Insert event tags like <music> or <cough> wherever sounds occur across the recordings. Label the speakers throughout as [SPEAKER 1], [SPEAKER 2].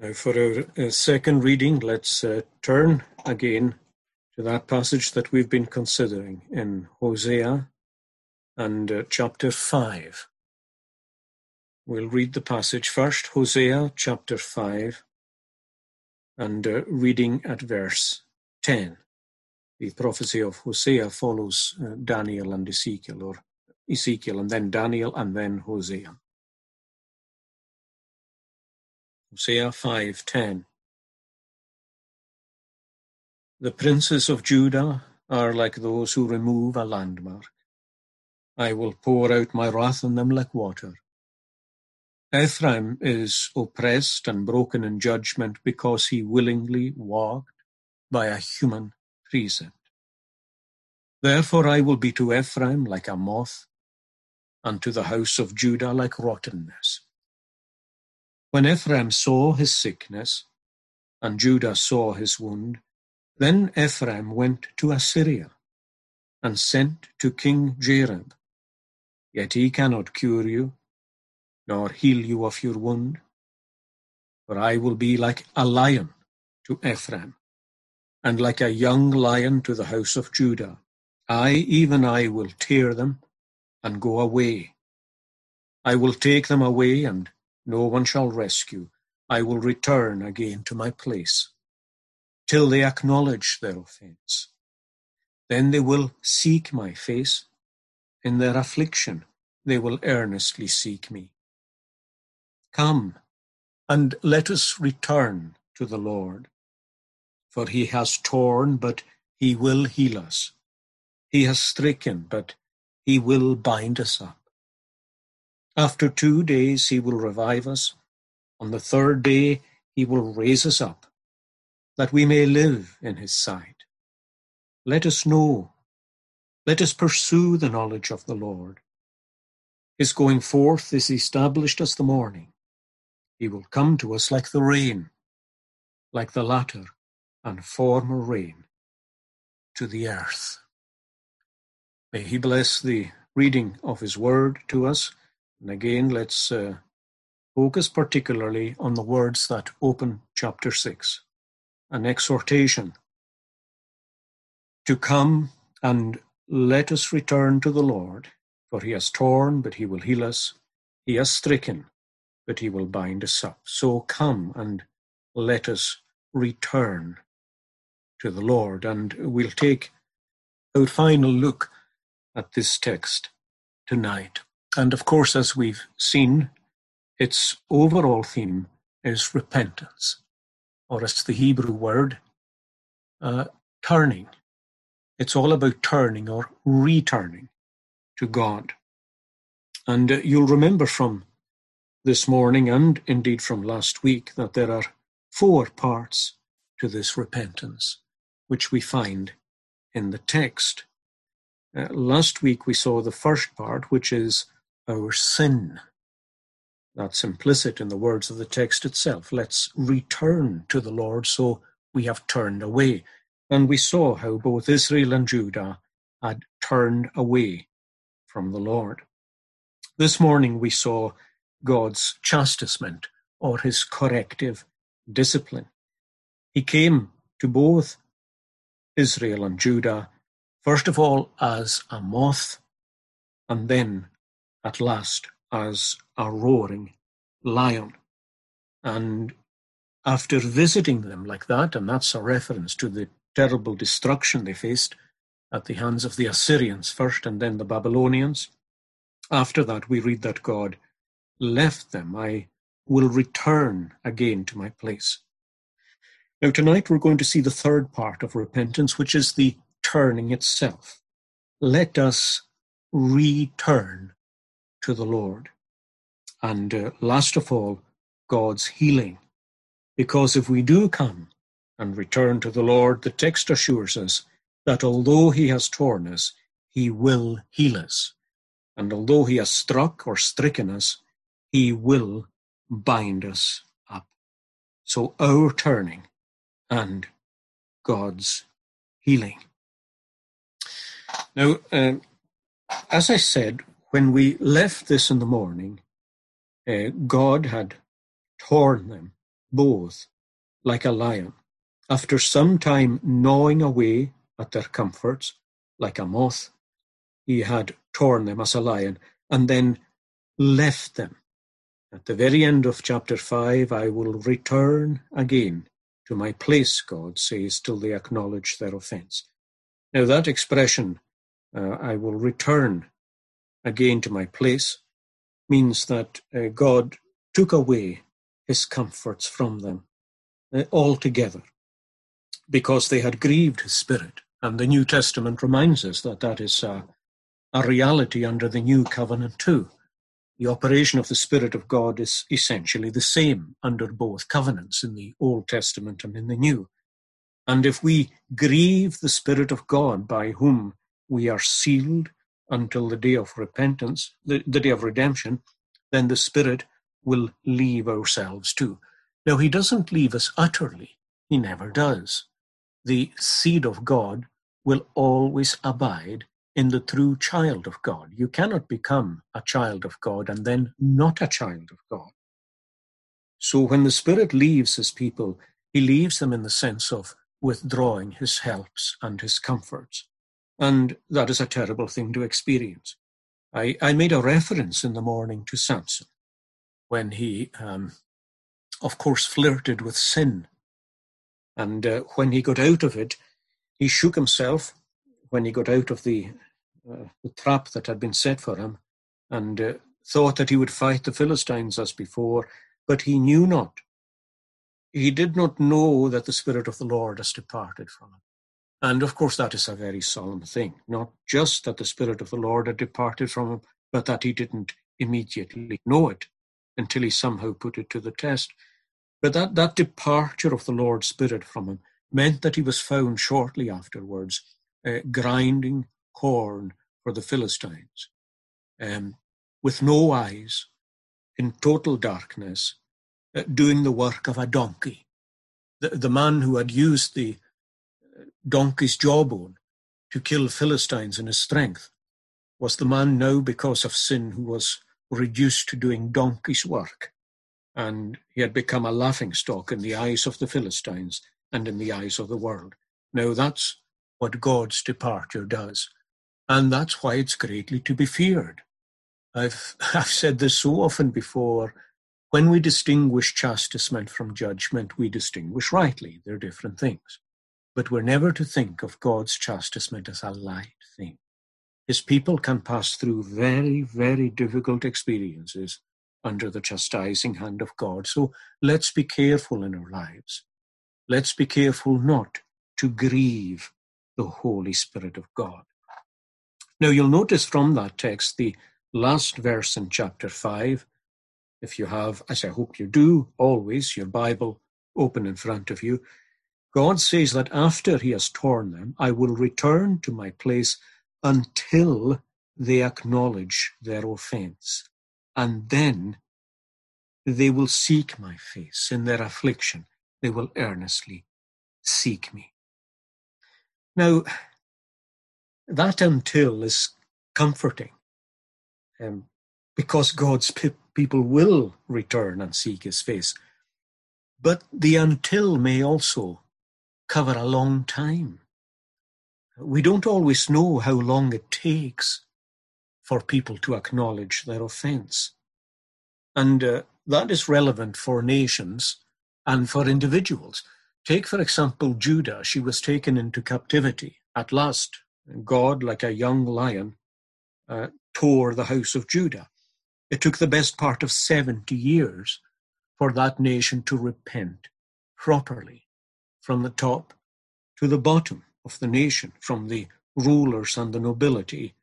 [SPEAKER 1] Now, for our second reading, let's uh, turn again to that passage that we've been considering in Hosea and uh, chapter 5. We'll read the passage first, Hosea chapter 5, and uh, reading at verse 10. The prophecy of Hosea follows uh, Daniel and Ezekiel, or Ezekiel, and then Daniel, and then Hosea. Hosea 5:10 The princes of Judah are like those who remove a landmark. I will pour out my wrath on them like water. Ephraim is oppressed and broken in judgment because he willingly walked by a human precept. Therefore I will be to Ephraim like a moth, and to the house of Judah like rottenness. When Ephraim saw his sickness, and Judah saw his wound, then Ephraim went to Assyria, and sent to King Jareb. Yet he cannot cure you, nor heal you of your wound. For I will be like a lion to Ephraim, and like a young lion to the house of Judah. I, even I, will tear them and go away. I will take them away and no one shall rescue. I will return again to my place, till they acknowledge their offence. Then they will seek my face. In their affliction they will earnestly seek me. Come, and let us return to the Lord. For he has torn, but he will heal us. He has stricken, but he will bind us up. After two days he will revive us. On the third day he will raise us up, that we may live in his sight. Let us know, let us pursue the knowledge of the Lord. His going forth is established as the morning. He will come to us like the rain, like the latter and former rain to the earth. May he bless the reading of his word to us and again, let's uh, focus particularly on the words that open chapter 6 an exhortation to come and let us return to the Lord, for he has torn, but he will heal us. He has stricken, but he will bind us up. So come and let us return to the Lord. And we'll take our final look at this text tonight. And of course, as we've seen, its overall theme is repentance, or as the Hebrew word, uh, turning. It's all about turning or returning to God. And uh, you'll remember from this morning and indeed from last week that there are four parts to this repentance, which we find in the text. Uh, last week we saw the first part, which is our sin. That's implicit in the words of the text itself. Let's return to the Lord so we have turned away. And we saw how both Israel and Judah had turned away from the Lord. This morning we saw God's chastisement or his corrective discipline. He came to both Israel and Judah, first of all as a moth, and then at last as a roaring lion. And after visiting them like that, and that's a reference to the terrible destruction they faced at the hands of the Assyrians first and then the Babylonians, after that we read that God left them. I will return again to my place. Now, tonight we're going to see the third part of repentance, which is the turning itself. Let us return to the Lord. And uh, last of all, God's healing. Because if we do come and return to the Lord, the text assures us that although he has torn us, he will heal us. And although he has struck or stricken us, he will bind us up. So our turning and God's healing. Now, uh, as I said, when we left this in the morning, uh, God had torn them both like a lion. After some time gnawing away at their comforts, like a moth, he had torn them as a lion, and then left them. At the very end of chapter 5, I will return again to my place, God says, till they acknowledge their offense. Now, that expression, uh, I will return again to my place, means that uh, God took away his comforts from them uh, altogether because they had grieved his spirit. And the New Testament reminds us that that is a, a reality under the new covenant too. The operation of the Spirit of God is essentially the same under both covenants in the Old Testament and in the New. And if we grieve the Spirit of God by whom we are sealed until the day of repentance, the, the day of redemption, then the Spirit will leave ourselves too. Now, He doesn't leave us utterly, He never does. The seed of God will always abide in the true child of God. You cannot become a child of God and then not a child of God. So when the Spirit leaves his people, he leaves them in the sense of withdrawing his helps and his comforts. And that is a terrible thing to experience. I, I made a reference in the morning to Samson when he, um, of course, flirted with sin. And uh, when he got out of it, he shook himself when he got out of the, uh, the trap that had been set for him and uh, thought that he would fight the Philistines as before, but he knew not. He did not know that the Spirit of the Lord has departed from him. And of course, that is a very solemn thing. Not just that the Spirit of the Lord had departed from him, but that he didn't immediately know it until he somehow put it to the test. But that, that departure of the Lord's Spirit from him meant that he was found shortly afterwards uh, grinding corn for the Philistines, um, with no eyes, in total darkness, uh, doing the work of a donkey. The, the man who had used the donkey's jawbone to kill Philistines in his strength was the man now, because of sin, who was reduced to doing donkey's work. And he had become a laughing stock in the eyes of the Philistines and in the eyes of the world. Now that's what God's departure does. And that's why it's greatly to be feared. I've, <laughs> I've said this so often before. When we distinguish chastisement from judgment, we distinguish rightly. They're different things. But we're never to think of God's chastisement as a light thing. His people can pass through very, very difficult experiences under the chastising hand of God. So let's be careful in our lives. Let's be careful not to grieve the Holy Spirit of God. Now, you'll notice from that text the last verse in chapter 5. If you have, as I hope you do, always your Bible open in front of you, God says that after he has torn them, I will return to my place until they acknowledge their offense. And then they will seek my face in their affliction. They will earnestly seek me. Now, that until is comforting um, because God's pe- people will return and seek his face. But the until may also cover a long time. We don't always know how long it takes for people to acknowledge their offense. And uh, that is relevant for nations and for individuals. Take, for example, Judah. She was taken into captivity. At last, God, like a young lion, uh, tore the house of Judah. It took the best part of 70 years for that nation to repent properly from the top to the bottom of the nation, from the rulers and the nobility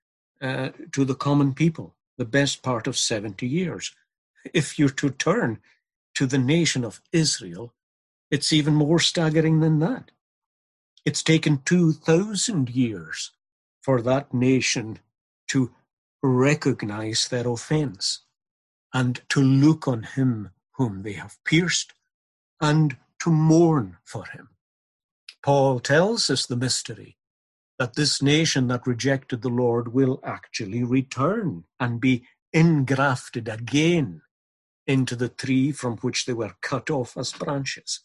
[SPEAKER 1] uh, to the common people, the best part of 70 years. If you're to turn to the nation of Israel, it's even more staggering than that. It's taken 2,000 years for that nation to recognize their offense and to look on him whom they have pierced and to mourn for him. Paul tells us the mystery that this nation that rejected the Lord will actually return and be engrafted again into the tree from which they were cut off as branches.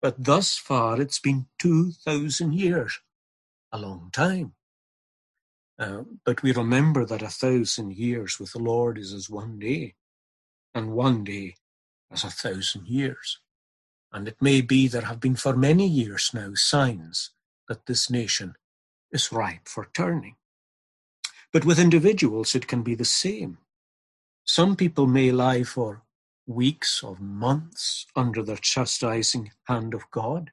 [SPEAKER 1] But thus far it's been 2,000 years, a long time. Uh, but we remember that a thousand years with the Lord is as one day, and one day as a thousand years. And it may be there have been for many years now signs that this nation is ripe for turning. But with individuals, it can be the same. Some people may lie for weeks or months under the chastising hand of God.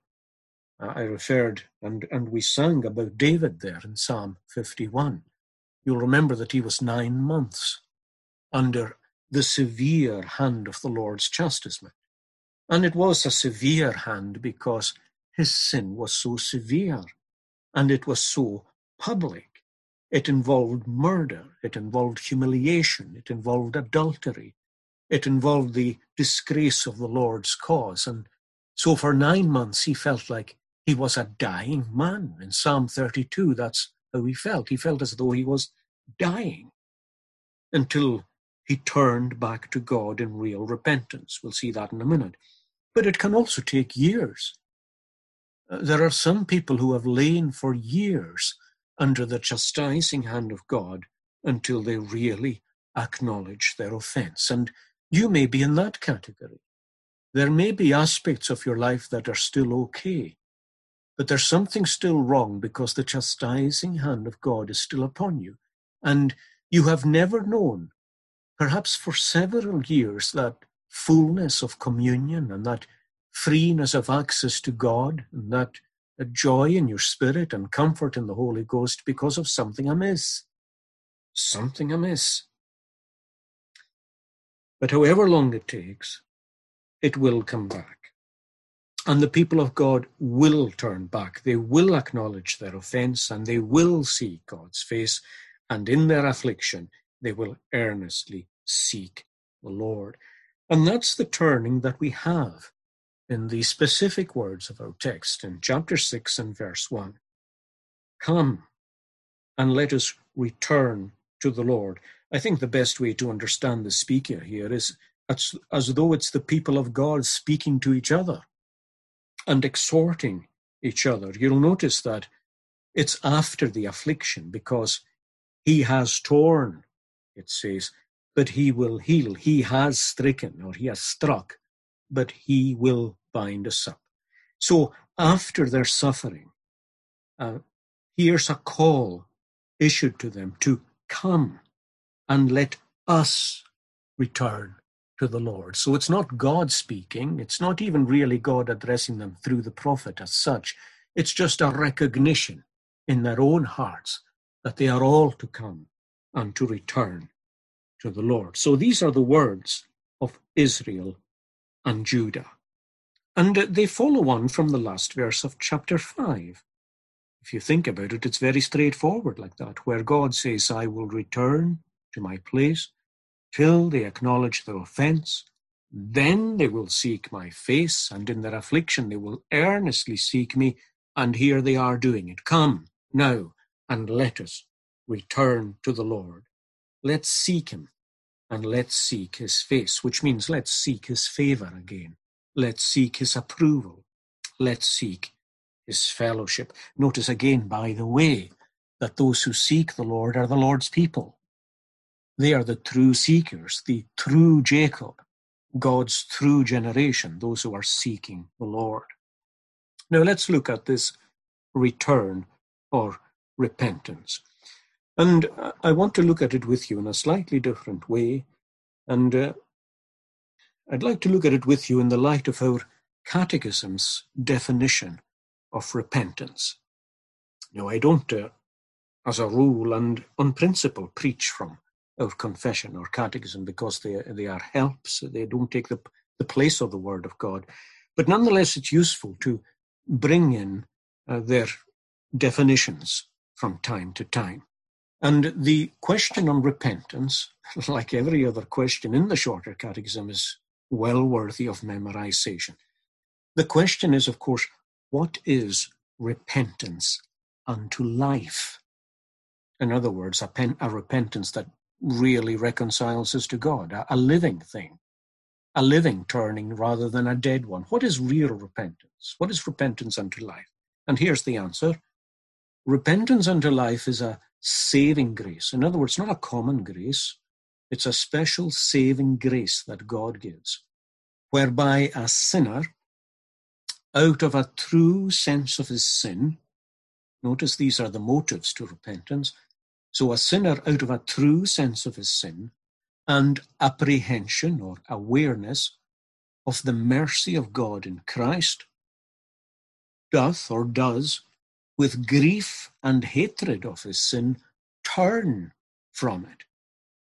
[SPEAKER 1] I referred and, and we sang about David there in Psalm 51. You'll remember that he was nine months under the severe hand of the Lord's chastisement. And it was a severe hand because his sin was so severe and it was so public. It involved murder, it involved humiliation, it involved adultery, it involved the disgrace of the Lord's cause. And so for nine months he felt like he was a dying man. In Psalm 32, that's how he felt. He felt as though he was dying until he turned back to God in real repentance. We'll see that in a minute. But it can also take years. Uh, there are some people who have lain for years under the chastising hand of God until they really acknowledge their offense. And you may be in that category. There may be aspects of your life that are still okay, but there's something still wrong because the chastising hand of God is still upon you. And you have never known, perhaps for several years, that fullness of communion and that freeness of access to God and that uh, joy in your spirit and comfort in the Holy Ghost because of something amiss. Something amiss. But however long it takes, it will come back. And the people of God will turn back. They will acknowledge their offense and they will see God's face. And in their affliction, they will earnestly seek the Lord. And that's the turning that we have in the specific words of our text in chapter 6 and verse 1. Come and let us return to the Lord. I think the best way to understand the speaker here is as, as though it's the people of God speaking to each other and exhorting each other. You'll notice that it's after the affliction because he has torn, it says, but he will heal. He has stricken or he has struck, but he will bind us up. So after their suffering, uh, here's a call issued to them to come and let us return to the Lord. So it's not God speaking, it's not even really God addressing them through the prophet as such. It's just a recognition in their own hearts that they are all to come and to return to the Lord. So these are the words of Israel and Judah. And they follow on from the last verse of chapter 5. If you think about it, it's very straightforward like that, where God says, I will return to my place till they acknowledge their offense. Then they will seek my face, and in their affliction they will earnestly seek me. And here they are doing it. Come now and let us return to the Lord. Let's seek him and let's seek his face, which means let's seek his favor again. Let's seek his approval. Let's seek his fellowship. Notice again, by the way, that those who seek the Lord are the Lord's people. They are the true seekers, the true Jacob, God's true generation, those who are seeking the Lord. Now let's look at this return or repentance. And I want to look at it with you in a slightly different way. And uh, I'd like to look at it with you in the light of our catechism's definition of repentance. Now, I don't, uh, as a rule and on principle, preach from our confession or catechism because they, they are helps. They don't take the, the place of the Word of God. But nonetheless, it's useful to bring in uh, their definitions from time to time. And the question on repentance, <laughs> like every other question in the shorter catechism, is well worthy of memorization. The question is, of course, what is repentance unto life? In other words, a, pen, a repentance that really reconciles us to God, a, a living thing. a living turning rather than a dead one. What is real repentance? What is repentance unto life? And here's the answer. Repentance unto life is a saving grace. In other words, not a common grace. It's a special saving grace that God gives, whereby a sinner, out of a true sense of his sin, notice these are the motives to repentance. So a sinner, out of a true sense of his sin, and apprehension or awareness of the mercy of God in Christ doth or does, with grief and hatred of his sin, turn from it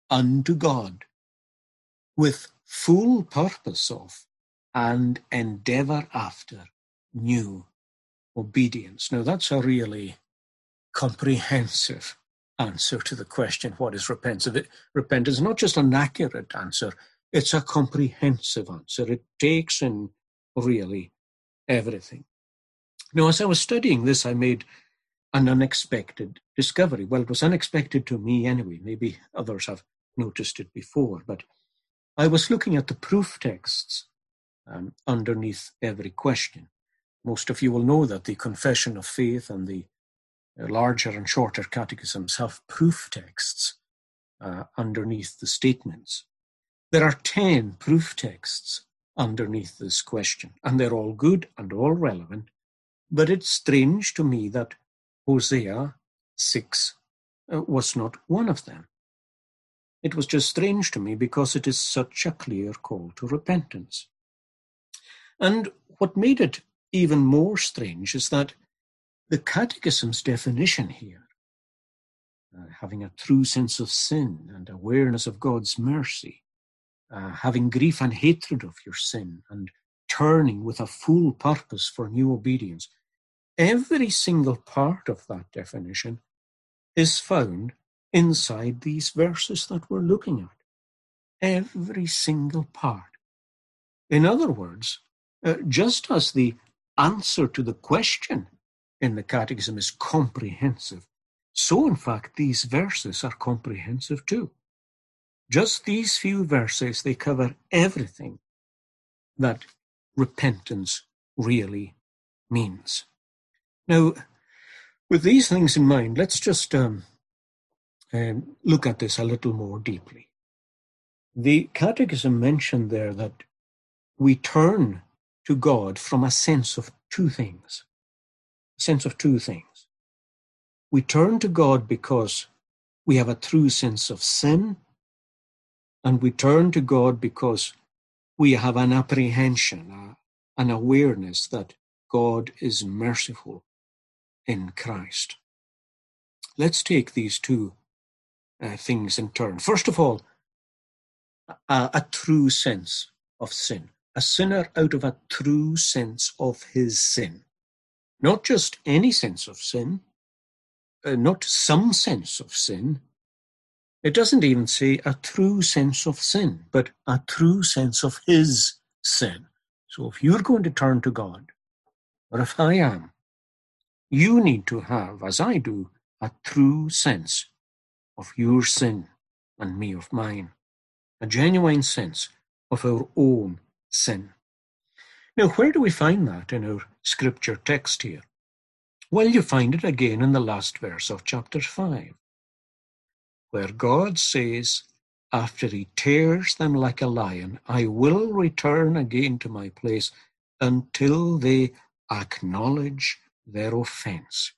[SPEAKER 1] unto God, with full purpose of and endeavour after new obedience. Now, that's a really comprehensive answer to the question, what is repentance? Repentance, not just an accurate answer, it's a comprehensive answer. It takes in really everything. Now, as I was studying this, I made an unexpected discovery. Well, it was unexpected to me anyway. Maybe others have noticed it before, but I was looking at the proof texts um, underneath every question. Most of you will know that the Confession of Faith and the larger and shorter catechisms have proof texts uh, underneath the statements. There are 10 proof texts underneath this question, and they're all good and all relevant. But it's strange to me that Hosea 6 uh, was not one of them. It was just strange to me because it is such a clear call to repentance. And what made it even more strange is that the Catechism's definition here, uh, having a true sense of sin and awareness of God's mercy, uh, having grief and hatred of your sin, and turning with a full purpose for new obedience, every single part of that definition is found inside these verses that we're looking at. Every single part. In other words, uh, just as the answer to the question in the Catechism is comprehensive. So, in fact, these verses are comprehensive too. Just these few verses, they cover everything that repentance really means. Now, with these things in mind, let's just um, um, look at this a little more deeply. The Catechism mentioned there that we turn to God from a sense of two things A sense of two things. We turn to God because we have a true sense of sin, and we turn to God because we have an apprehension, an awareness that God is merciful in Christ. Let's take these two uh, things in turn. First of all, a, a true sense of sin. A sinner out of a true sense of his sin. Not just any sense of sin, uh, not some sense of sin. It doesn't even say a true sense of sin, but a true sense of his sin. So if you're going to turn to God, or if I am, you need to have, as I do, a true sense of your sin and me of mine, a genuine sense of our own sin. Now, where do we find that in our scripture text here? Well, you find it again in the last verse of chapter 5, where God says, after he tears them like a lion, I will return again to my place until they acknowledge their offense.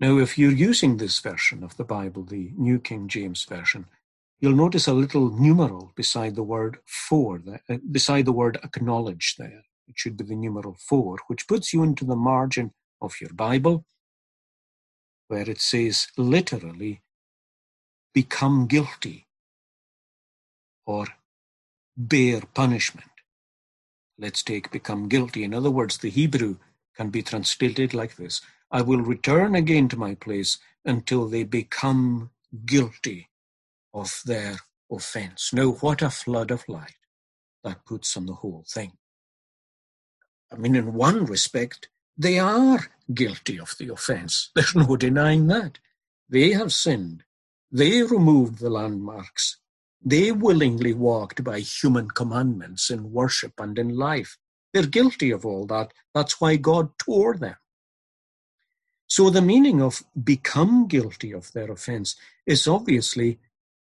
[SPEAKER 1] Now, if you're using this version of the Bible, the New King James Version, you'll notice a little numeral beside the word for, uh, beside the word acknowledge there. It should be the numeral four, which puts you into the margin of your Bible, where it says literally, become guilty or bear punishment. Let's take become guilty. In other words, the Hebrew can be translated like this I will return again to my place until they become guilty of their offense. Now, what a flood of light that puts on the whole thing. I mean, in one respect, they are guilty of the offense. <laughs> There's no denying that. They have sinned. They removed the landmarks They willingly walked by human commandments in worship and in life. They're guilty of all that. That's why God tore them. So the meaning of become guilty of their offense is obviously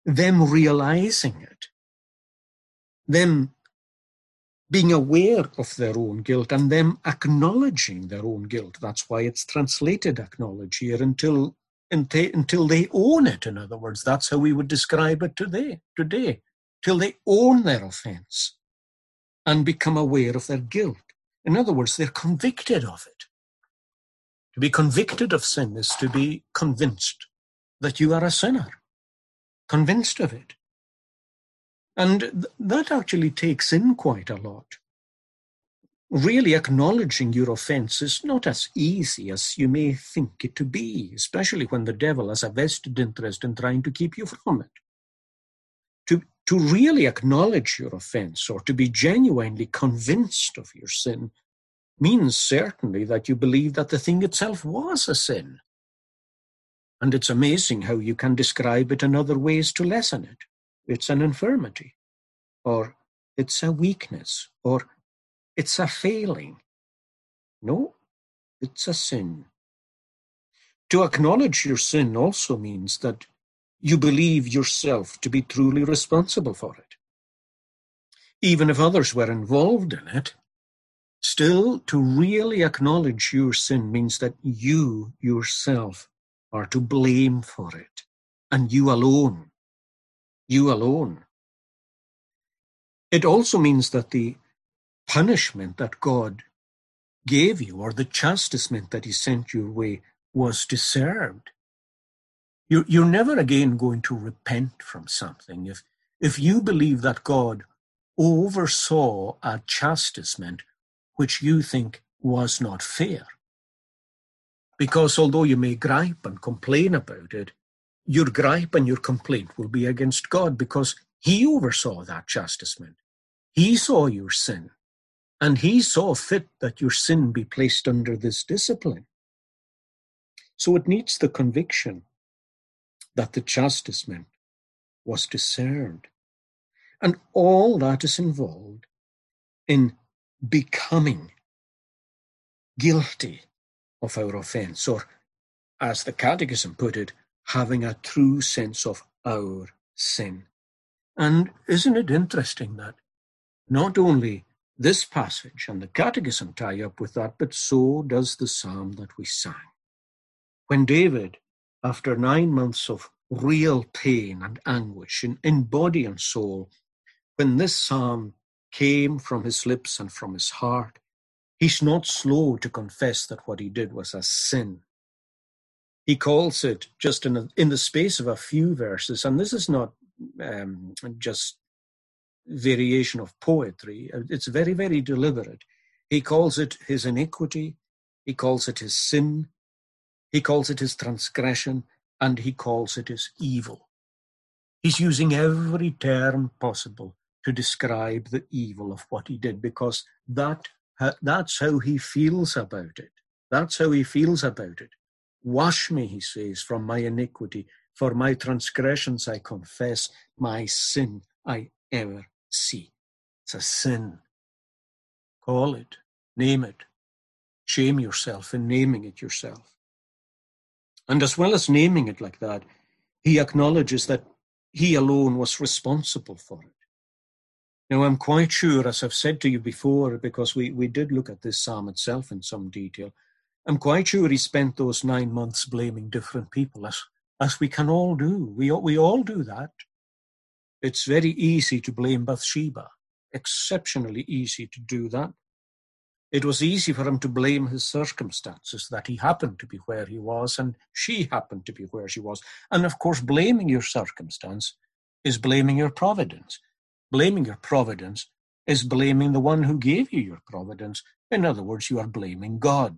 [SPEAKER 1] them realizing it, them being aware of their own guilt and them acknowledging their own guilt. That's why it's translated acknowledge here until until they own it. In other words, that's how we would describe it today. Today, till they own their offense and become aware of their guilt. In other words, they're convicted of it. To be convicted of sin is to be convinced that you are a sinner, convinced of it. And th- that actually takes in quite a lot. Really acknowledging your offense is not as easy as you may think it to be, especially when the devil has a vested interest in trying to keep you from it. To, really acknowledge your offense or to be genuinely convinced of your sin means certainly that you believe that the thing itself was a sin. And it's amazing how you can describe it in other ways to lessen it. It's an infirmity, or it's a weakness, or it's a failing. No, it's a sin. To acknowledge your sin also means that you believe yourself to be truly responsible for it. Even if others were involved in it, Still, to really acknowledge your sin means that you yourself are to blame for it, and you alone. You alone. It also means that the punishment that God gave you, or the chastisement that He sent your way, was deserved. You're, you're never again going to repent from something if, if you believe that God oversaw a chastisement which you think was not fair. Because although you may gripe and complain about it, your gripe and your complaint will be against God because He oversaw that chastisement. He saw your sin, and He saw fit that your sin be placed under this discipline. So it needs the conviction that the chastisement was discerned. And all that is involved in becoming guilty of our offense, or as the Catechism put it, having a true sense of our sin. And isn't it interesting that not only this passage and the Catechism tie up with that, but so does the psalm that we sang. When David, after nine months of real pain and anguish in, in body and soul, when this psalm came from his lips and from his heart. He's not slow to confess that what he did was a sin. He calls it just in, a, in the space of a few verses, and this is not um, just variation of poetry. It's very, very deliberate. He calls it his iniquity, he calls it his sin, he calls it his transgression, and he calls it his evil. He's using every term possible to describe the evil of what he did because that uh, that's how he feels about it. That's how he feels about it. Wash me, he says, from my iniquity. For my transgressions I confess, my sin I ever see. It's a sin. Call it, name it. Shame yourself in naming it yourself. And as well as naming it like that, he acknowledges that he alone was responsible for it. Now, I'm quite sure, as I've said to you before, because we, we did look at this psalm itself in some detail, I'm quite sure he spent those nine months blaming different people, as, as we can all do. We, we all do that. It's very easy to blame Bathsheba, exceptionally easy to do that. It was easy for him to blame his circumstances, that he happened to be where he was and she happened to be where she was. And of course, blaming your circumstance is blaming your providence. Blaming your providence is blaming the one who gave you your providence. In other words, you are blaming God.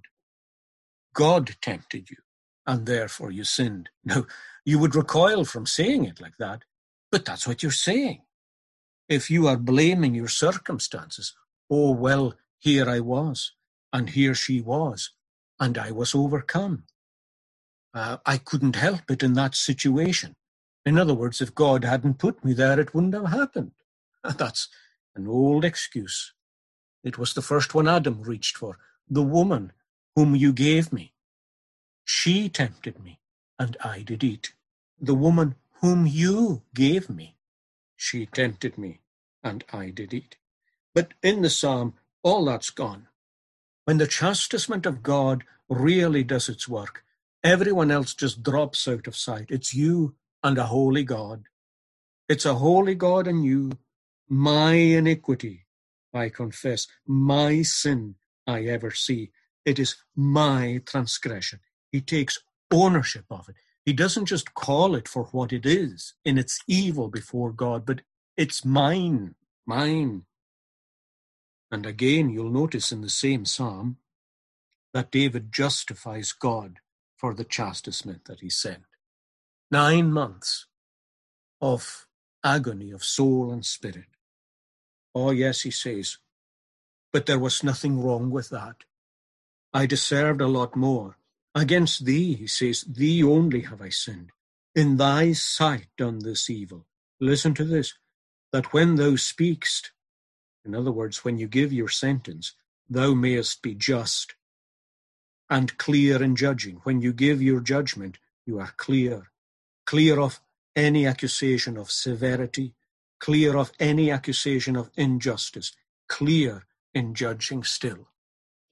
[SPEAKER 1] God tempted you, and therefore you sinned. <laughs> Now, you would recoil from saying it like that, but that's what you're saying. If you are blaming your circumstances, oh, well, here I was, and here she was, and I was overcome. Uh, I couldn't help it in that situation. In other words, if God hadn't put me there, it wouldn't have happened. <laughs> That's an old excuse. It was the first one Adam reached for. The woman whom you gave me. She tempted me, and I did eat. The woman whom you gave me. She tempted me, and I did eat. But in the psalm, all that's gone. When the chastisement of God really does its work, everyone else just drops out of sight. It's you and a holy God. It's a holy God and you, my iniquity, I confess, my sin I ever see. It is my transgression. He takes ownership of it. He doesn't just call it for what it is in its evil before God, but it's mine, mine. And again, you'll notice in the same psalm that David justifies God for the chastisement that he sent. Nine months of agony of soul and spirit. Oh, yes, he says, but there was nothing wrong with that. I deserved a lot more. Against thee, he says, thee only have I sinned. In thy sight done this evil. Listen to this, that when thou speakest, in other words, when you give your sentence, thou mayest be just and clear in judging. When you give your judgment, you are clear clear of any accusation of severity, clear of any accusation of injustice, clear in judging still.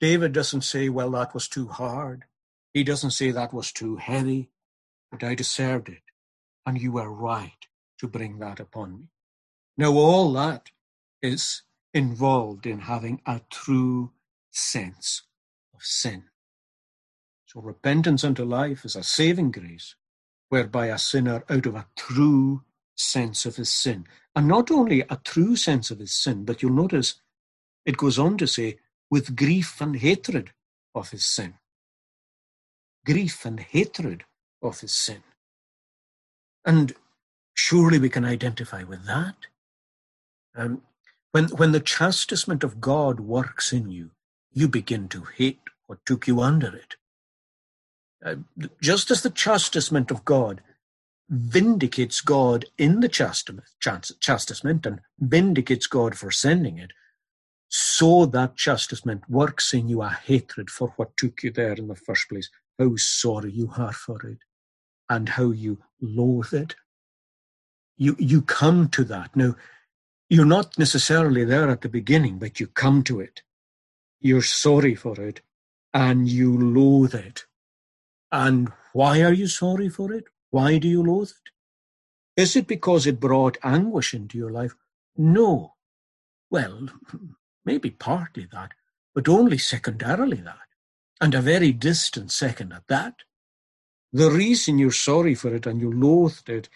[SPEAKER 1] David doesn't say, well, that was too hard. He doesn't say that was too heavy, but I deserved it, and you were right to bring that upon me. Now, all that is involved in having a true sense of sin. So repentance unto life is a saving grace whereby a sinner, out of a true sense of his sin, and not only a true sense of his sin, but you'll notice it goes on to say, with grief and hatred of his sin. Grief and hatred of his sin. And surely we can identify with that. Um, when, when the chastisement of God works in you, you begin to hate what took you under it. Uh, just as the chastisement of God vindicates God in the chastisement and vindicates God for sending it, so that chastisement works in you a hatred for what took you there in the first place, how sorry you are for it, and how you loathe it. You, you come to that. Now, you're not necessarily there at the beginning, but you come to it. You're sorry for it, and you loathe it and why are you sorry for it? Why do you loathe it? Is it because it brought anguish into your life? No. Well, <laughs> maybe partly that, but only secondarily that, and a very distant second at that. The reason you're sorry for it and you loathed it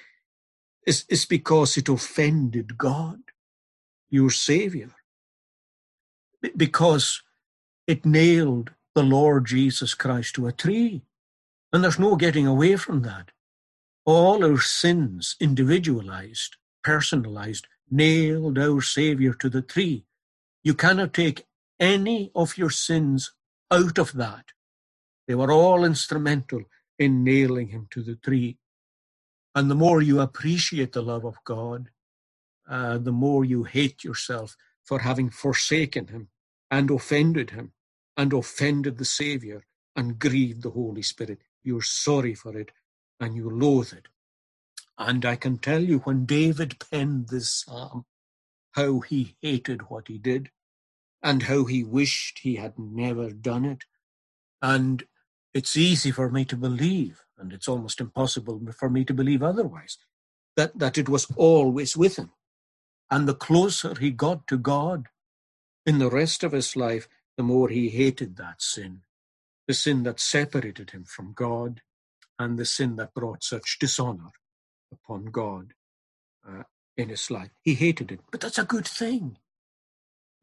[SPEAKER 1] is, is because it offended God, your Savior. Because it nailed the Lord Jesus Christ to a tree. And there's no getting away from that. All our sins, individualized, personalized, nailed our Savior to the tree. You cannot take any of your sins out of that. They were all instrumental in nailing him to the tree. And the more you appreciate the love of God, uh, the more you hate yourself for having forsaken him and offended him and offended the Savior and grieved the Holy Spirit you're sorry for it, and you loathe it. And I can tell you when David penned this psalm, how he hated what he did, and how he wished he had never done it. And it's easy for me to believe, and it's almost impossible for me to believe otherwise, that, that it was always with him. And the closer he got to God in the rest of his life, the more he hated that sin the sin that separated him from God and the sin that brought such dishonor upon God uh, in his life. He hated it, but that's a good thing.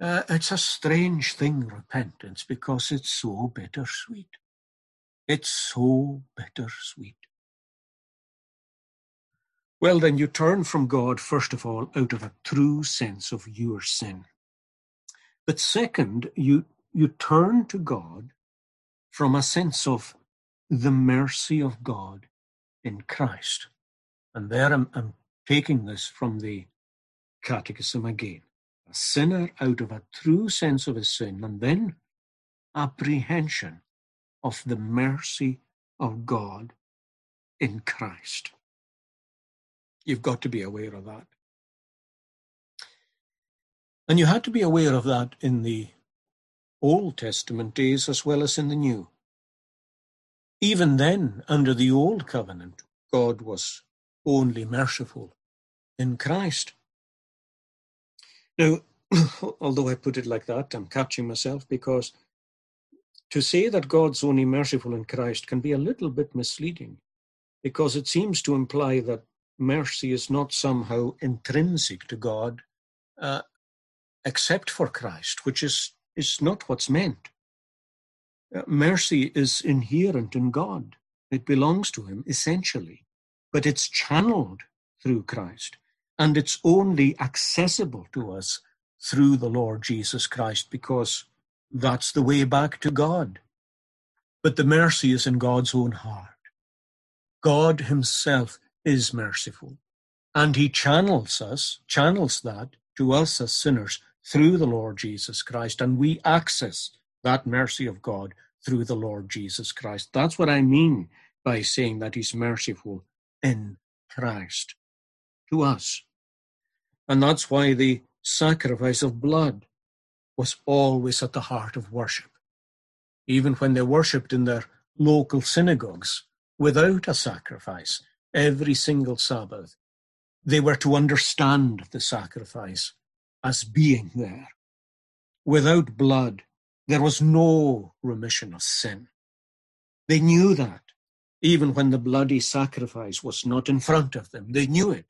[SPEAKER 1] Uh, it's a strange thing, repentance, because it's so bittersweet. It's so bittersweet. Well, then you turn from God, first of all, out of a true sense of your sin. But second, you, you turn to God from a sense of the mercy of God in Christ. And there I'm, I'm taking this from the Catechism again. A sinner out of a true sense of his sin, and then apprehension of the mercy of God in Christ. You've got to be aware of that. And you had to be aware of that in the Old Testament days as well as in the New. Even then, under the Old Covenant, God was only merciful in Christ. Now, <clears throat> although I put it like that, I'm catching myself because to say that God's only merciful in Christ can be a little bit misleading because it seems to imply that mercy is not somehow intrinsic to God uh, except for Christ, which is, is not what's meant. Uh, mercy is inherent in God, it belongs to Him essentially, but it's channeled through Christ, and it's only accessible to us through the Lord Jesus Christ because that's the way back to God. But the mercy is in God's own heart. God Himself is merciful, and He channels us, channels that to us as sinners through the Lord Jesus Christ, and we access that mercy of God through the Lord Jesus Christ. That's what I mean by saying that He's merciful in Christ to us. And that's why the sacrifice of blood was always at the heart of worship. Even when they worshipped in their local synagogues without a sacrifice every single Sabbath, they were to understand the sacrifice as being there. Without blood, there was no remission of sin. They knew that, even when the bloody sacrifice was not in front of them. They knew it.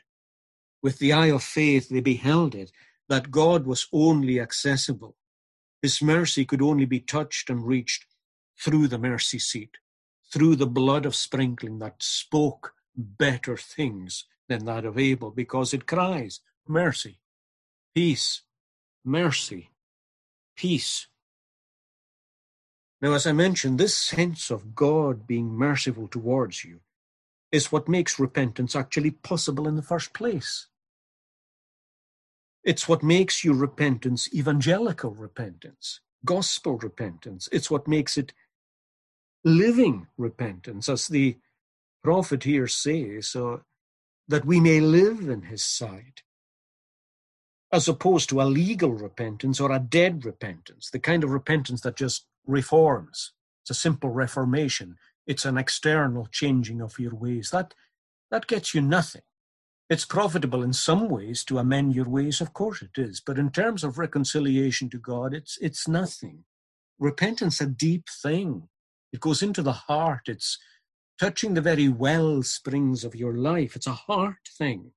[SPEAKER 1] With the eye of faith, they beheld it, that God was only accessible. His mercy could only be touched and reached through the mercy seat, through the blood of sprinkling that spoke better things than that of Abel, because it cries, Mercy, peace, mercy, peace. Now, as I mentioned, this sense of God being merciful towards you is what makes repentance actually possible in the first place. It's what makes your repentance evangelical repentance, gospel repentance. It's what makes it living repentance, as the prophet here says, so that we may live in his sight, as opposed to a legal repentance or a dead repentance, the kind of repentance that just reforms. It's a simple reformation. It's an external changing of your ways. That, that gets you nothing. It's profitable in some ways to amend your ways, of course it is, but in terms of reconciliation to God, it's it's nothing. Repentance a deep thing. It goes into the heart. It's touching the very well springs of your life. It's a heart thing.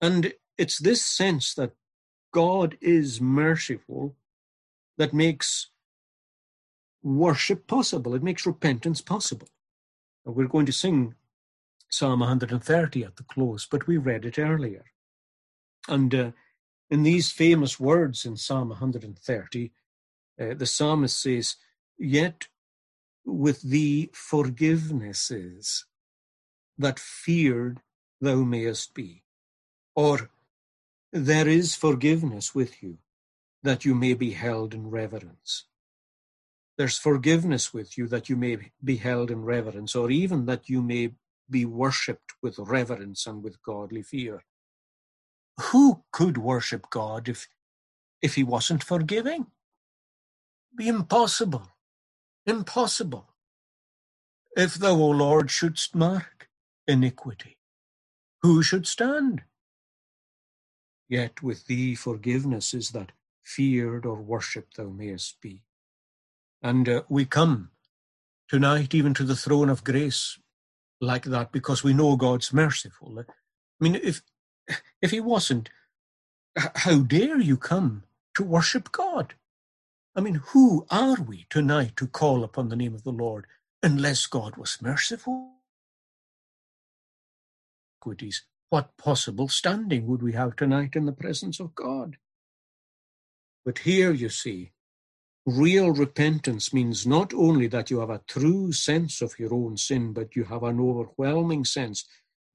[SPEAKER 1] And it's this sense that God is merciful that makes worship possible. It makes repentance possible. we're going to sing Psalm 130 at the close, but we read it earlier. And uh, in these famous words in Psalm 130, uh, the psalmist says, Yet with thee forgivenesses that feared thou mayest be. Or there is forgiveness with you, that you may be held in reverence. There's forgiveness with you that you may be held in reverence, or even that you may be worshipped with reverence and with godly fear. Who could worship God if, if he wasn't forgiving? Be impossible. Impossible. If thou, O Lord, shouldst mark iniquity, who should stand? Yet with thee forgiveness is that feared or worshipped thou mayest be. And uh, we come tonight even to the throne of grace like that because we know God's merciful. I mean, if if He wasn't, how dare you come to worship God? I mean, who are we tonight to call upon the name of the Lord unless God was merciful? What possible standing would we have tonight in the presence of God? But here you see, Real repentance means not only that you have a true sense of your own sin, but you have an overwhelming sense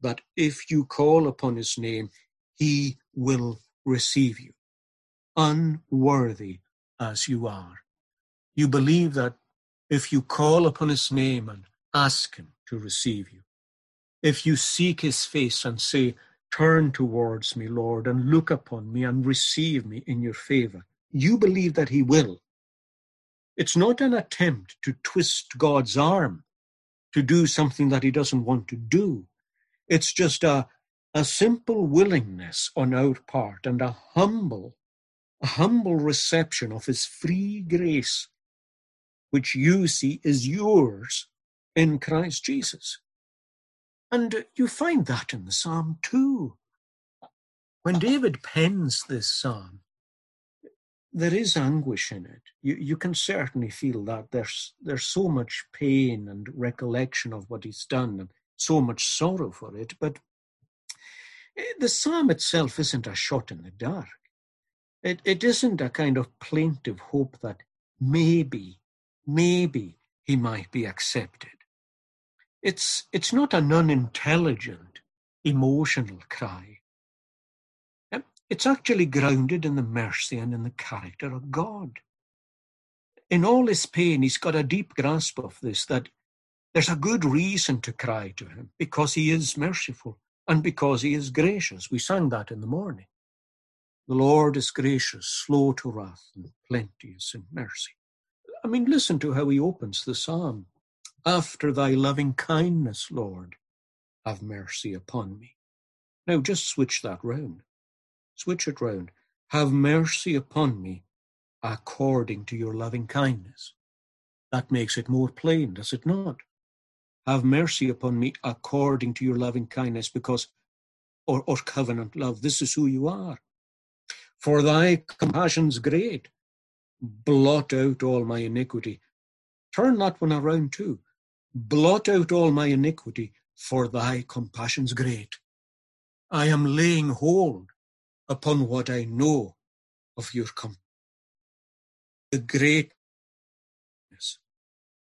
[SPEAKER 1] that if you call upon his name, he will receive you, unworthy as you are. You believe that if you call upon his name and ask him to receive you, if you seek his face and say, Turn towards me, Lord, and look upon me and receive me in your favor, you believe that he will. It's not an attempt to twist God's arm to do something that he doesn't want to do. It's just a, a simple willingness on our part and a humble, a humble reception of his free grace, which you see is yours in Christ Jesus. And you find that in the psalm too. When David pens this psalm, there is anguish in it. You, you can certainly feel that there's there's so much pain and recollection of what he's done and so much sorrow for it. But eh, the psalm itself isn't a shot in the dark. It it isn't a kind of plaintive hope that maybe, maybe he might be accepted. It's it's not an unintelligent, emotional cry. Um, it's actually grounded in the mercy and in the character of God. In all his pain, he's got a deep grasp of this that there's a good reason to cry to him because he is merciful and because he is gracious. We sang that in the morning. The Lord is gracious, slow to wrath, and plenteous in mercy. I mean, listen to how he opens the psalm. After thy loving kindness, Lord, have mercy upon me. Now just switch that round. Switch it round. Have mercy upon me according to your loving kindness. That makes it more plain, does it not? Have mercy upon me according to your loving kindness, because, or, or covenant love, this is who you are. For thy compassion's great. Blot out all my iniquity. Turn that one around too. Blot out all my iniquity, for thy compassion's great. I am laying hold upon what I know of your company. The greatness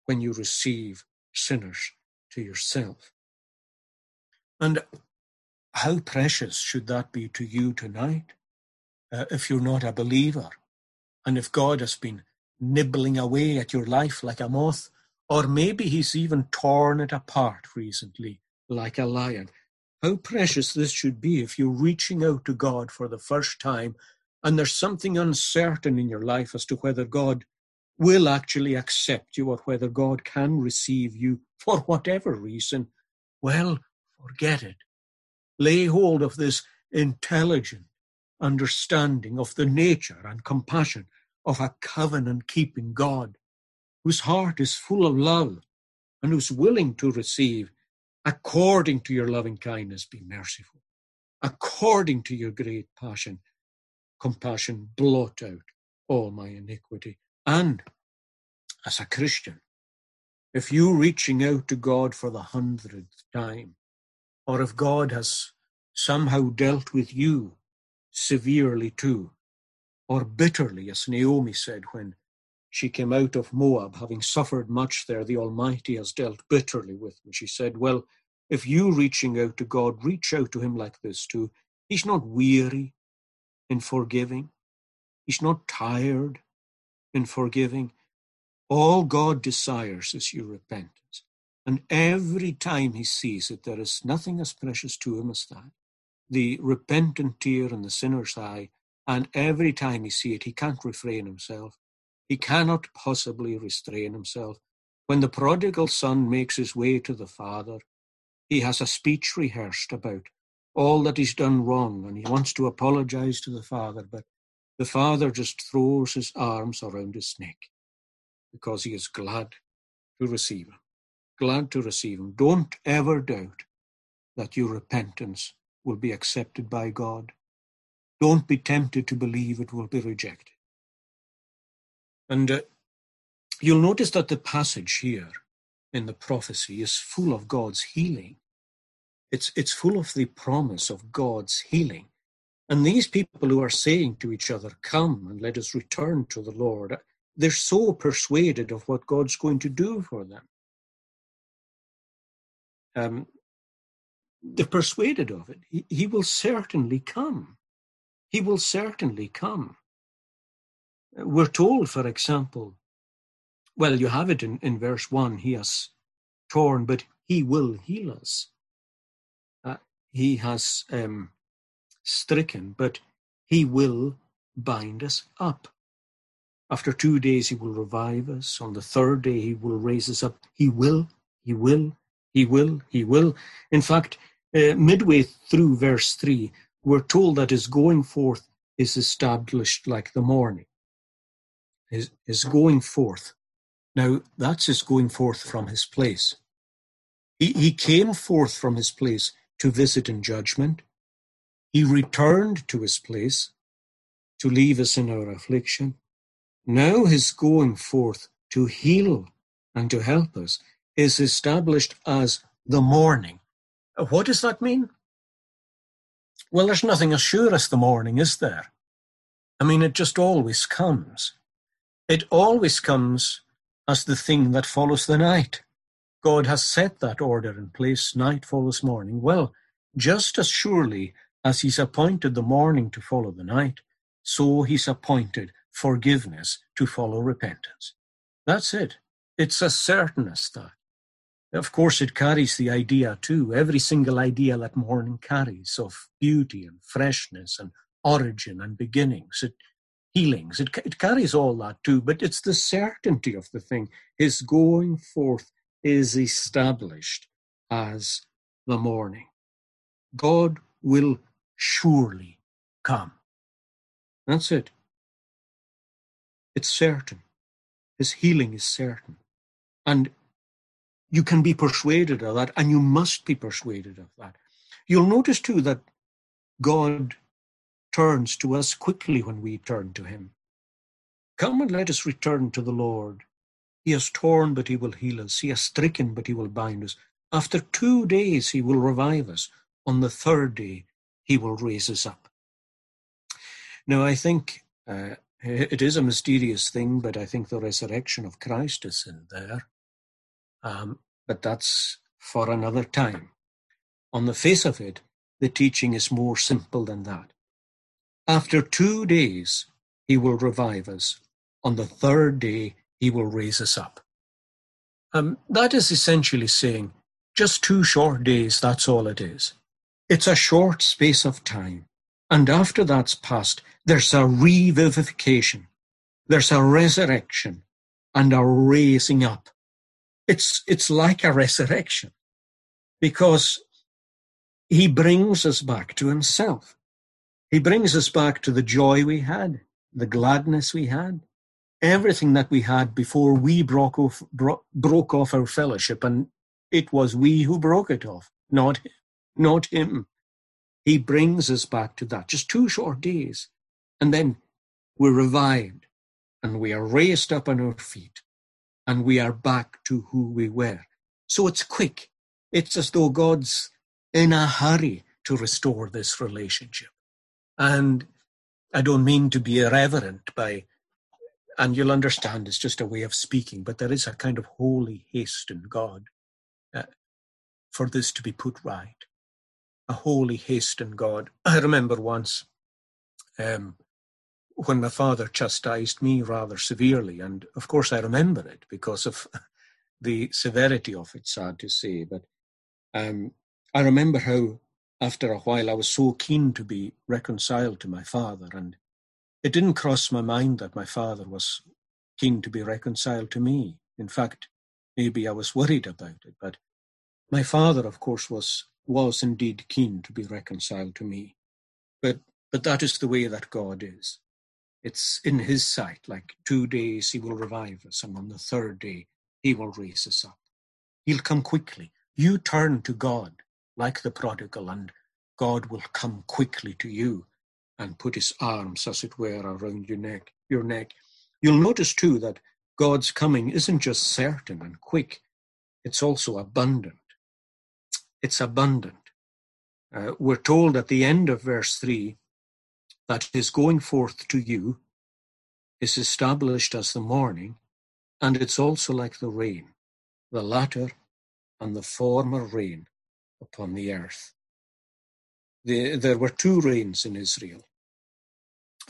[SPEAKER 1] when you receive sinners to yourself. And how precious should that be to you tonight uh, if you're not a believer and if God has been nibbling away at your life like a moth, or maybe he's even torn it apart recently like a lion. How precious this should be if you're reaching out to God for the first time and there's something uncertain in your life as to whether God will actually accept you or whether God can receive you for whatever reason. Well, forget it. Lay hold of this intelligent understanding of the nature and compassion of a covenant keeping God whose heart is full of love and who's willing to receive according to your loving kindness, be merciful. According to your great passion, compassion, blot out all my iniquity. And as a Christian, if you're reaching out to God for the hundredth time, or if God has somehow dealt with you severely too, or bitterly, as Naomi said when she came out of Moab, having suffered much there, the Almighty has dealt bitterly with me. She said, Well, if you reaching out to God, reach out to Him like this too. He's not weary in forgiving, He's not tired in forgiving. All God desires is your repentance. And every time He sees it, there is nothing as precious to Him as that. The repentant tear in the sinner's eye, and every time He sees it, He can't refrain Himself he cannot possibly restrain himself. When the prodigal son makes his way to the father, he has a speech rehearsed about all that he's done wrong and he wants to apologize to the father, but the father just throws his arms around his neck because he is glad to receive him. Glad to receive him. Don't ever doubt that your repentance will be accepted by God. Don't be tempted to believe it will be rejected. And uh, you'll notice that the passage here in the prophecy is full of God's healing. It's, it's full of the promise of God's healing. And these people who are saying to each other, Come and let us return to the Lord, they're so persuaded of what God's going to do for them. Um, they're persuaded of it. He, he will certainly come. He will certainly come. We're told, for example, well, you have it in, in verse 1 He has torn, but He will heal us. Uh, he has um, stricken, but He will bind us up. After two days, He will revive us. On the third day, He will raise us up. He will, He will, He will, He will. In fact, uh, midway through verse 3, we're told that His going forth is established like the morning. His, his going forth. Now, that's his going forth from his place. He, he came forth from his place to visit in judgment. He returned to his place to leave us in our affliction. Now his going forth to heal and to help us is established as the morning. Uh, what does that mean? Well, there's nothing as sure as the morning, is there? I mean, it just always comes. It always comes as the thing that follows the night. God has set that order in place, night follows morning. Well, just as surely as He's appointed the morning to follow the night, so He's appointed forgiveness to follow repentance. That's it. It's as certain as that. Of course, it carries the idea too, every single idea that morning carries of beauty and freshness and origin and beginnings. It, healings. It, it carries all that too, but it's the certainty of the thing. His going forth is established as the morning. God will surely come. That's it. It's certain. His healing is certain. And you can be persuaded of that, and you must be persuaded of that. You'll notice too that God turns to us quickly when we turn to him. Come and let us return to the Lord. He has torn, but he will heal us. He has stricken, but he will bind us. After two days, he will revive us. On the third day, he will raise us up. Now, I think uh, it is a mysterious thing, but I think the resurrection of Christ is in there. Um, but that's for another time. On the face of it, the teaching is more simple than that. After two days, he will revive us. On the third day, he will raise us up. Um, that is essentially saying just two short days, that's all it is. It's a short space of time. And after that's passed, there's a revivification, there's a resurrection, and a raising up. It's, it's like a resurrection because he brings us back to himself. He brings us back to the joy we had, the gladness we had, everything that we had before we broke off, bro- broke off our fellowship. And it was we who broke it off, not, not him. He brings us back to that. Just two short days. And then we're revived and we are raised up on our feet and we are back to who we were. So it's quick. It's as though God's in a hurry to restore this relationship. And I don't mean to be irreverent by, and you'll understand it's just a way of speaking, but there is a kind of holy haste in God uh, for this to be put right. A holy haste in God. I remember once um, when my father chastised me rather severely, and of course I remember it because of <laughs> the severity of it, sad to say, but um, I remember how after a while, I was so keen to be reconciled to my father, and it didn't cross my mind that my father was keen to be reconciled to me. In fact, maybe I was worried about it, but my father, of course, was was indeed keen to be reconciled to me. But but that is the way that God is. It's in his sight, like two days he will revive us, and on the third day he will raise us up. He'll come quickly. You turn to God like the prodigal, and God will come quickly to you and put his arms, as it were, around your neck. Your neck. You'll notice too that God's coming isn't just certain and quick; it's also abundant. It's abundant. Uh, we're told at the end of verse three that his going forth to you is established as the morning, and it's also like the rain, the latter and the former rain upon the earth. The, there were two rains in Israel,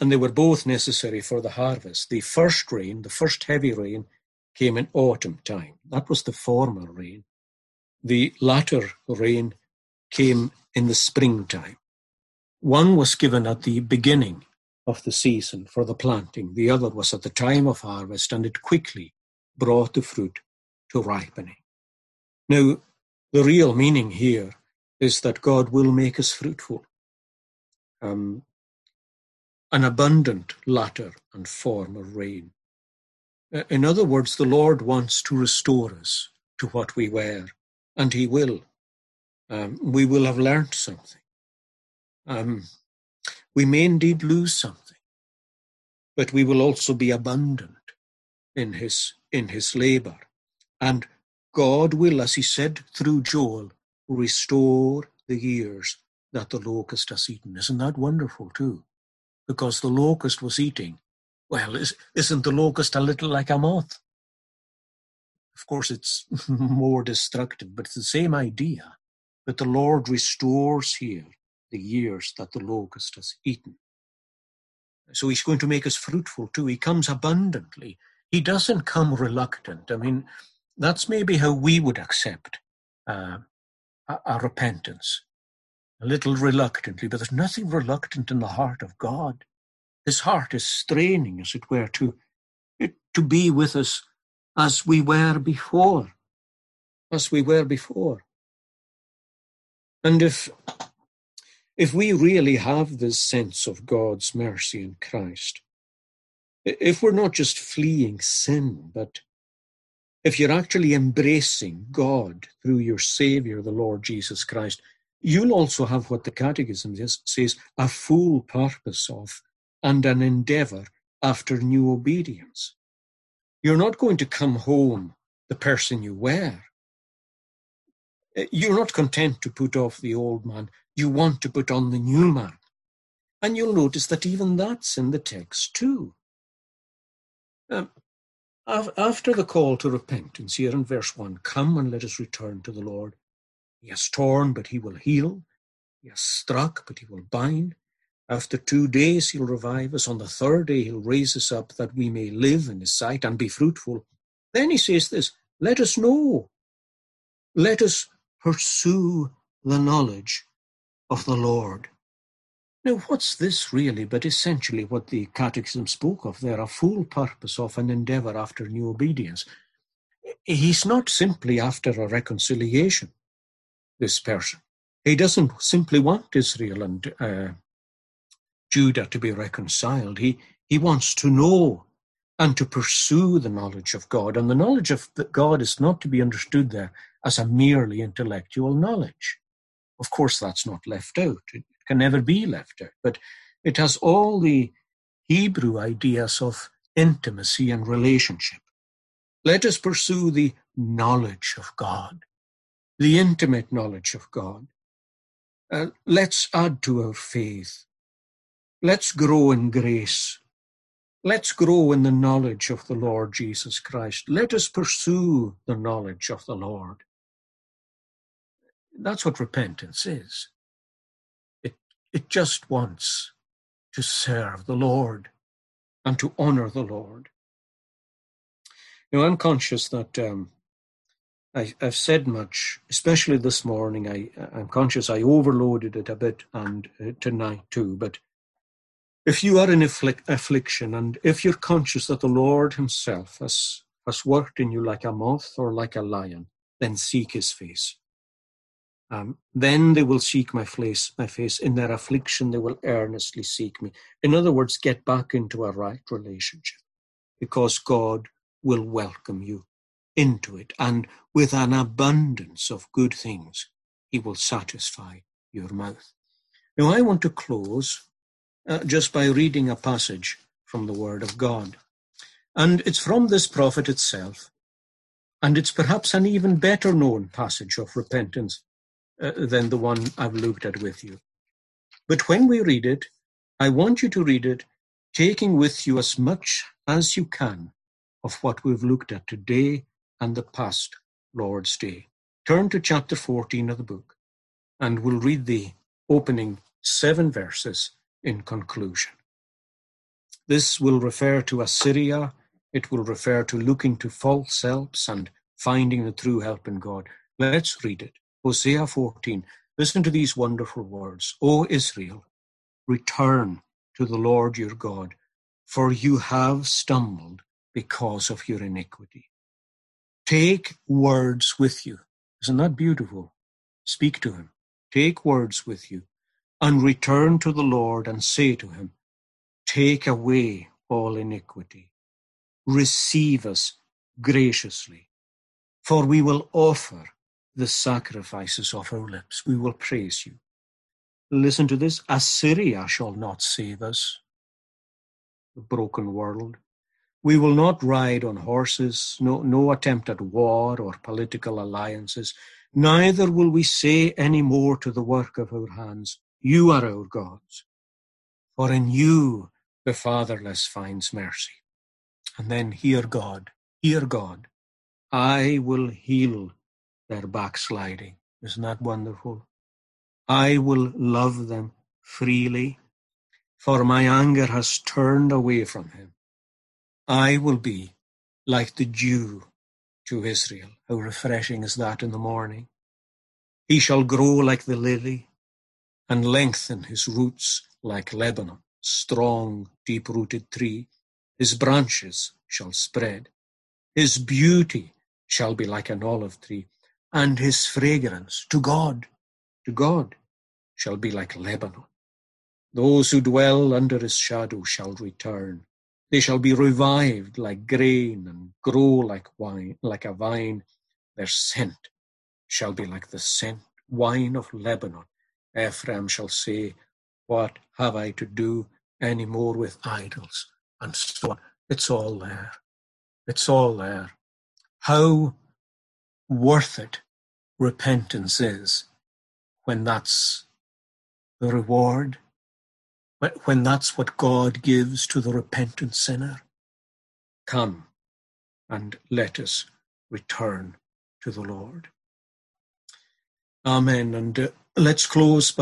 [SPEAKER 1] and they were both necessary for the harvest. The first rain, the first heavy rain, came in autumn time. That was the former rain. The latter rain came in the springtime. One was given at the beginning of the season for the planting, the other was at the time of harvest, and it quickly brought the fruit to ripening. Now, the real meaning here is that God will make us fruitful. Um, an abundant latter and former rain. Uh, in other words, the Lord wants to restore us to what we were, and He will. Um, we will have learnt something. Um, we may indeed lose something, but we will also be abundant in His in His labour, and God will, as He said through Joel, restore the years that the locust has eaten. Isn't that wonderful too? Because the locust was eating well, is, isn't the locust a little like a moth? Of course, it's <laughs> more destructive, but it's the same idea. But the Lord restores here the years that the locust has eaten. So he's going to make us fruitful too. He comes abundantly. He doesn't come reluctant. I mean, that's maybe how we would accept uh, a repentance. A little reluctantly, but there's nothing reluctant in the heart of God. His heart is straining, as it were, to, to be with us as we were before. As we were before. And if, if we really have this sense of God's mercy in Christ, if we're not just fleeing sin, but if you're actually embracing God through your Savior, the Lord Jesus Christ, you'll also have what the Catechism says a full purpose of and an endeavor after new obedience. You're not going to come home the person you were. Eh, you're not content to put off the old man. You want to put on the new man. And you'll notice that even that's in the text too. Um, after the call to repentance, here in verse 1, come and let us return to the Lord. He has torn, but he will heal. He has struck, but he will bind. After two days he'll revive us. On the third day he'll raise us up that we may live in his sight and be fruitful. Then he says this let us know. Let us pursue the knowledge of the Lord. Now, what's this really but essentially what the Catechism spoke of there a full purpose of an endeavour after new obedience? He's not simply after a reconciliation, this person. He doesn't simply want Israel and uh, Judah to be reconciled. He, he wants to know and to pursue the knowledge of God. And the knowledge of God is not to be understood there as a merely intellectual knowledge. Of course, that's not left out. It can never be left out. But it has all the Hebrew ideas of intimacy and relationship. Let us pursue the knowledge of God, the intimate knowledge of God. Uh, let's add to our faith Let's grow in grace. Let's grow in the knowledge of the Lord Jesus Christ. Let us pursue the knowledge of the Lord. That's what repentance is. It, it just wants to serve the Lord and to honor the Lord. Now, I'm conscious that um, I, have said much, especially this morning. I, I'm conscious I overloaded it a bit and uh, tonight too, but if you are in afflic- affliction and if you're conscious that the Lord Himself has, has worked in you like a moth or like a lion, then seek His face. Um, then they will seek my face, my face. In their affliction, they will earnestly seek me. In other words, get back into a right relationship because God will welcome you into it. And with an abundance of good things, He will satisfy your mouth. Now, I want to close uh, just by reading a passage from the Word of God. And it's from this prophet itself. And it's perhaps an even better known passage of repentance uh, than the one I've looked at with you. But when we read it, I want you to read it taking with you as much as you can of what we've looked at today and the past Lord's Day. Turn to chapter 14 of the book and we'll read the opening seven verses in conclusion. This will refer to Assyria. It will refer to looking to false helps and finding the true help in God. Let's read it. Hosea 14. Listen to these wonderful words. O Israel, return to the Lord your God, for you have stumbled because of your iniquity. Take words with you. Isn't that beautiful? Speak to him. Take words with you and return to the Lord and say to him, Take away all iniquity. Receive us graciously, for we will offer the sacrifices of our lips. We will praise you. Listen to this Assyria shall not save us, the broken world. We will not ride on horses, no, no attempt at war or political alliances. Neither will we say any more to the work of our hands, You are our gods. For in you the fatherless finds mercy. And then, hear God, hear God. I will heal their backsliding. Isn't that wonderful? I will love them freely, for my anger has turned away from him. I will be like the dew to Israel. How refreshing is that in the morning? He shall grow like the lily and lengthen his roots like Lebanon, strong, deep rooted tree. His branches shall spread. His beauty shall be like an olive tree, and his fragrance to God, to God, shall be like Lebanon. Those who dwell under his shadow shall return. They shall be revived like grain and grow like wine, like a vine. Their scent shall be like the scent wine of Lebanon. Ephraim shall say, What have I to do any more with idols? And so on. It's all there. It's all there. How worth it repentance is when that's the reward, when that's what God gives to the repentant sinner. Come and let us return to the Lord. Amen. And uh, let's close by